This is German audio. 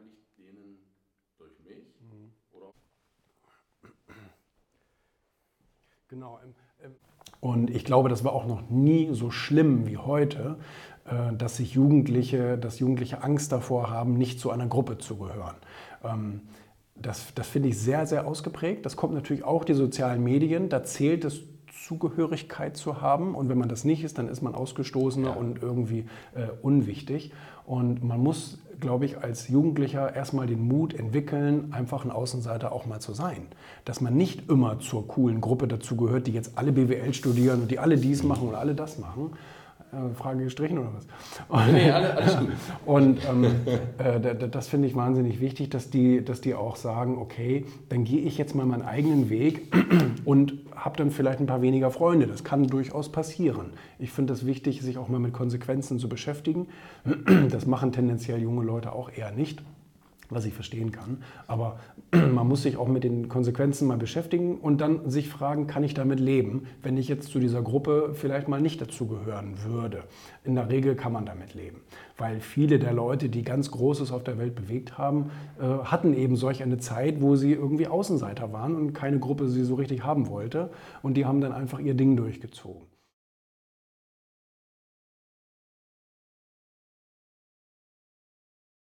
Gabe liegt denen durch mich? Mhm. Oder? Genau. Ähm, ähm, und ich glaube, das war auch noch nie so schlimm wie heute, äh, dass sich Jugendliche, dass Jugendliche Angst davor haben, nicht zu einer Gruppe zu gehören. Ähm, das, das finde ich sehr, sehr ausgeprägt. Das kommt natürlich auch die sozialen Medien. Da zählt es Zugehörigkeit zu haben. Und wenn man das nicht ist, dann ist man ausgestoßener ja. und irgendwie äh, unwichtig. Und man muss glaube ich, als Jugendlicher erstmal den Mut entwickeln, einfach ein Außenseiter auch mal zu sein. Dass man nicht immer zur coolen Gruppe dazugehört, die jetzt alle BWL studieren und die alle dies machen und alle das machen, äh, Frage gestrichen oder was? Und, nee, alles gut. Und ähm, äh, das finde ich wahnsinnig wichtig, dass die, dass die auch sagen, okay, dann gehe ich jetzt mal meinen eigenen Weg und habe dann vielleicht ein paar weniger Freunde. Das kann durchaus passieren. Ich finde es wichtig, sich auch mal mit Konsequenzen zu beschäftigen. Das machen tendenziell junge Leute auch eher nicht was ich verstehen kann. Aber man muss sich auch mit den Konsequenzen mal beschäftigen und dann sich fragen, kann ich damit leben, wenn ich jetzt zu dieser Gruppe vielleicht mal nicht dazugehören würde. In der Regel kann man damit leben, weil viele der Leute, die ganz Großes auf der Welt bewegt haben, äh, hatten eben solch eine Zeit, wo sie irgendwie Außenseiter waren und keine Gruppe sie so richtig haben wollte und die haben dann einfach ihr Ding durchgezogen.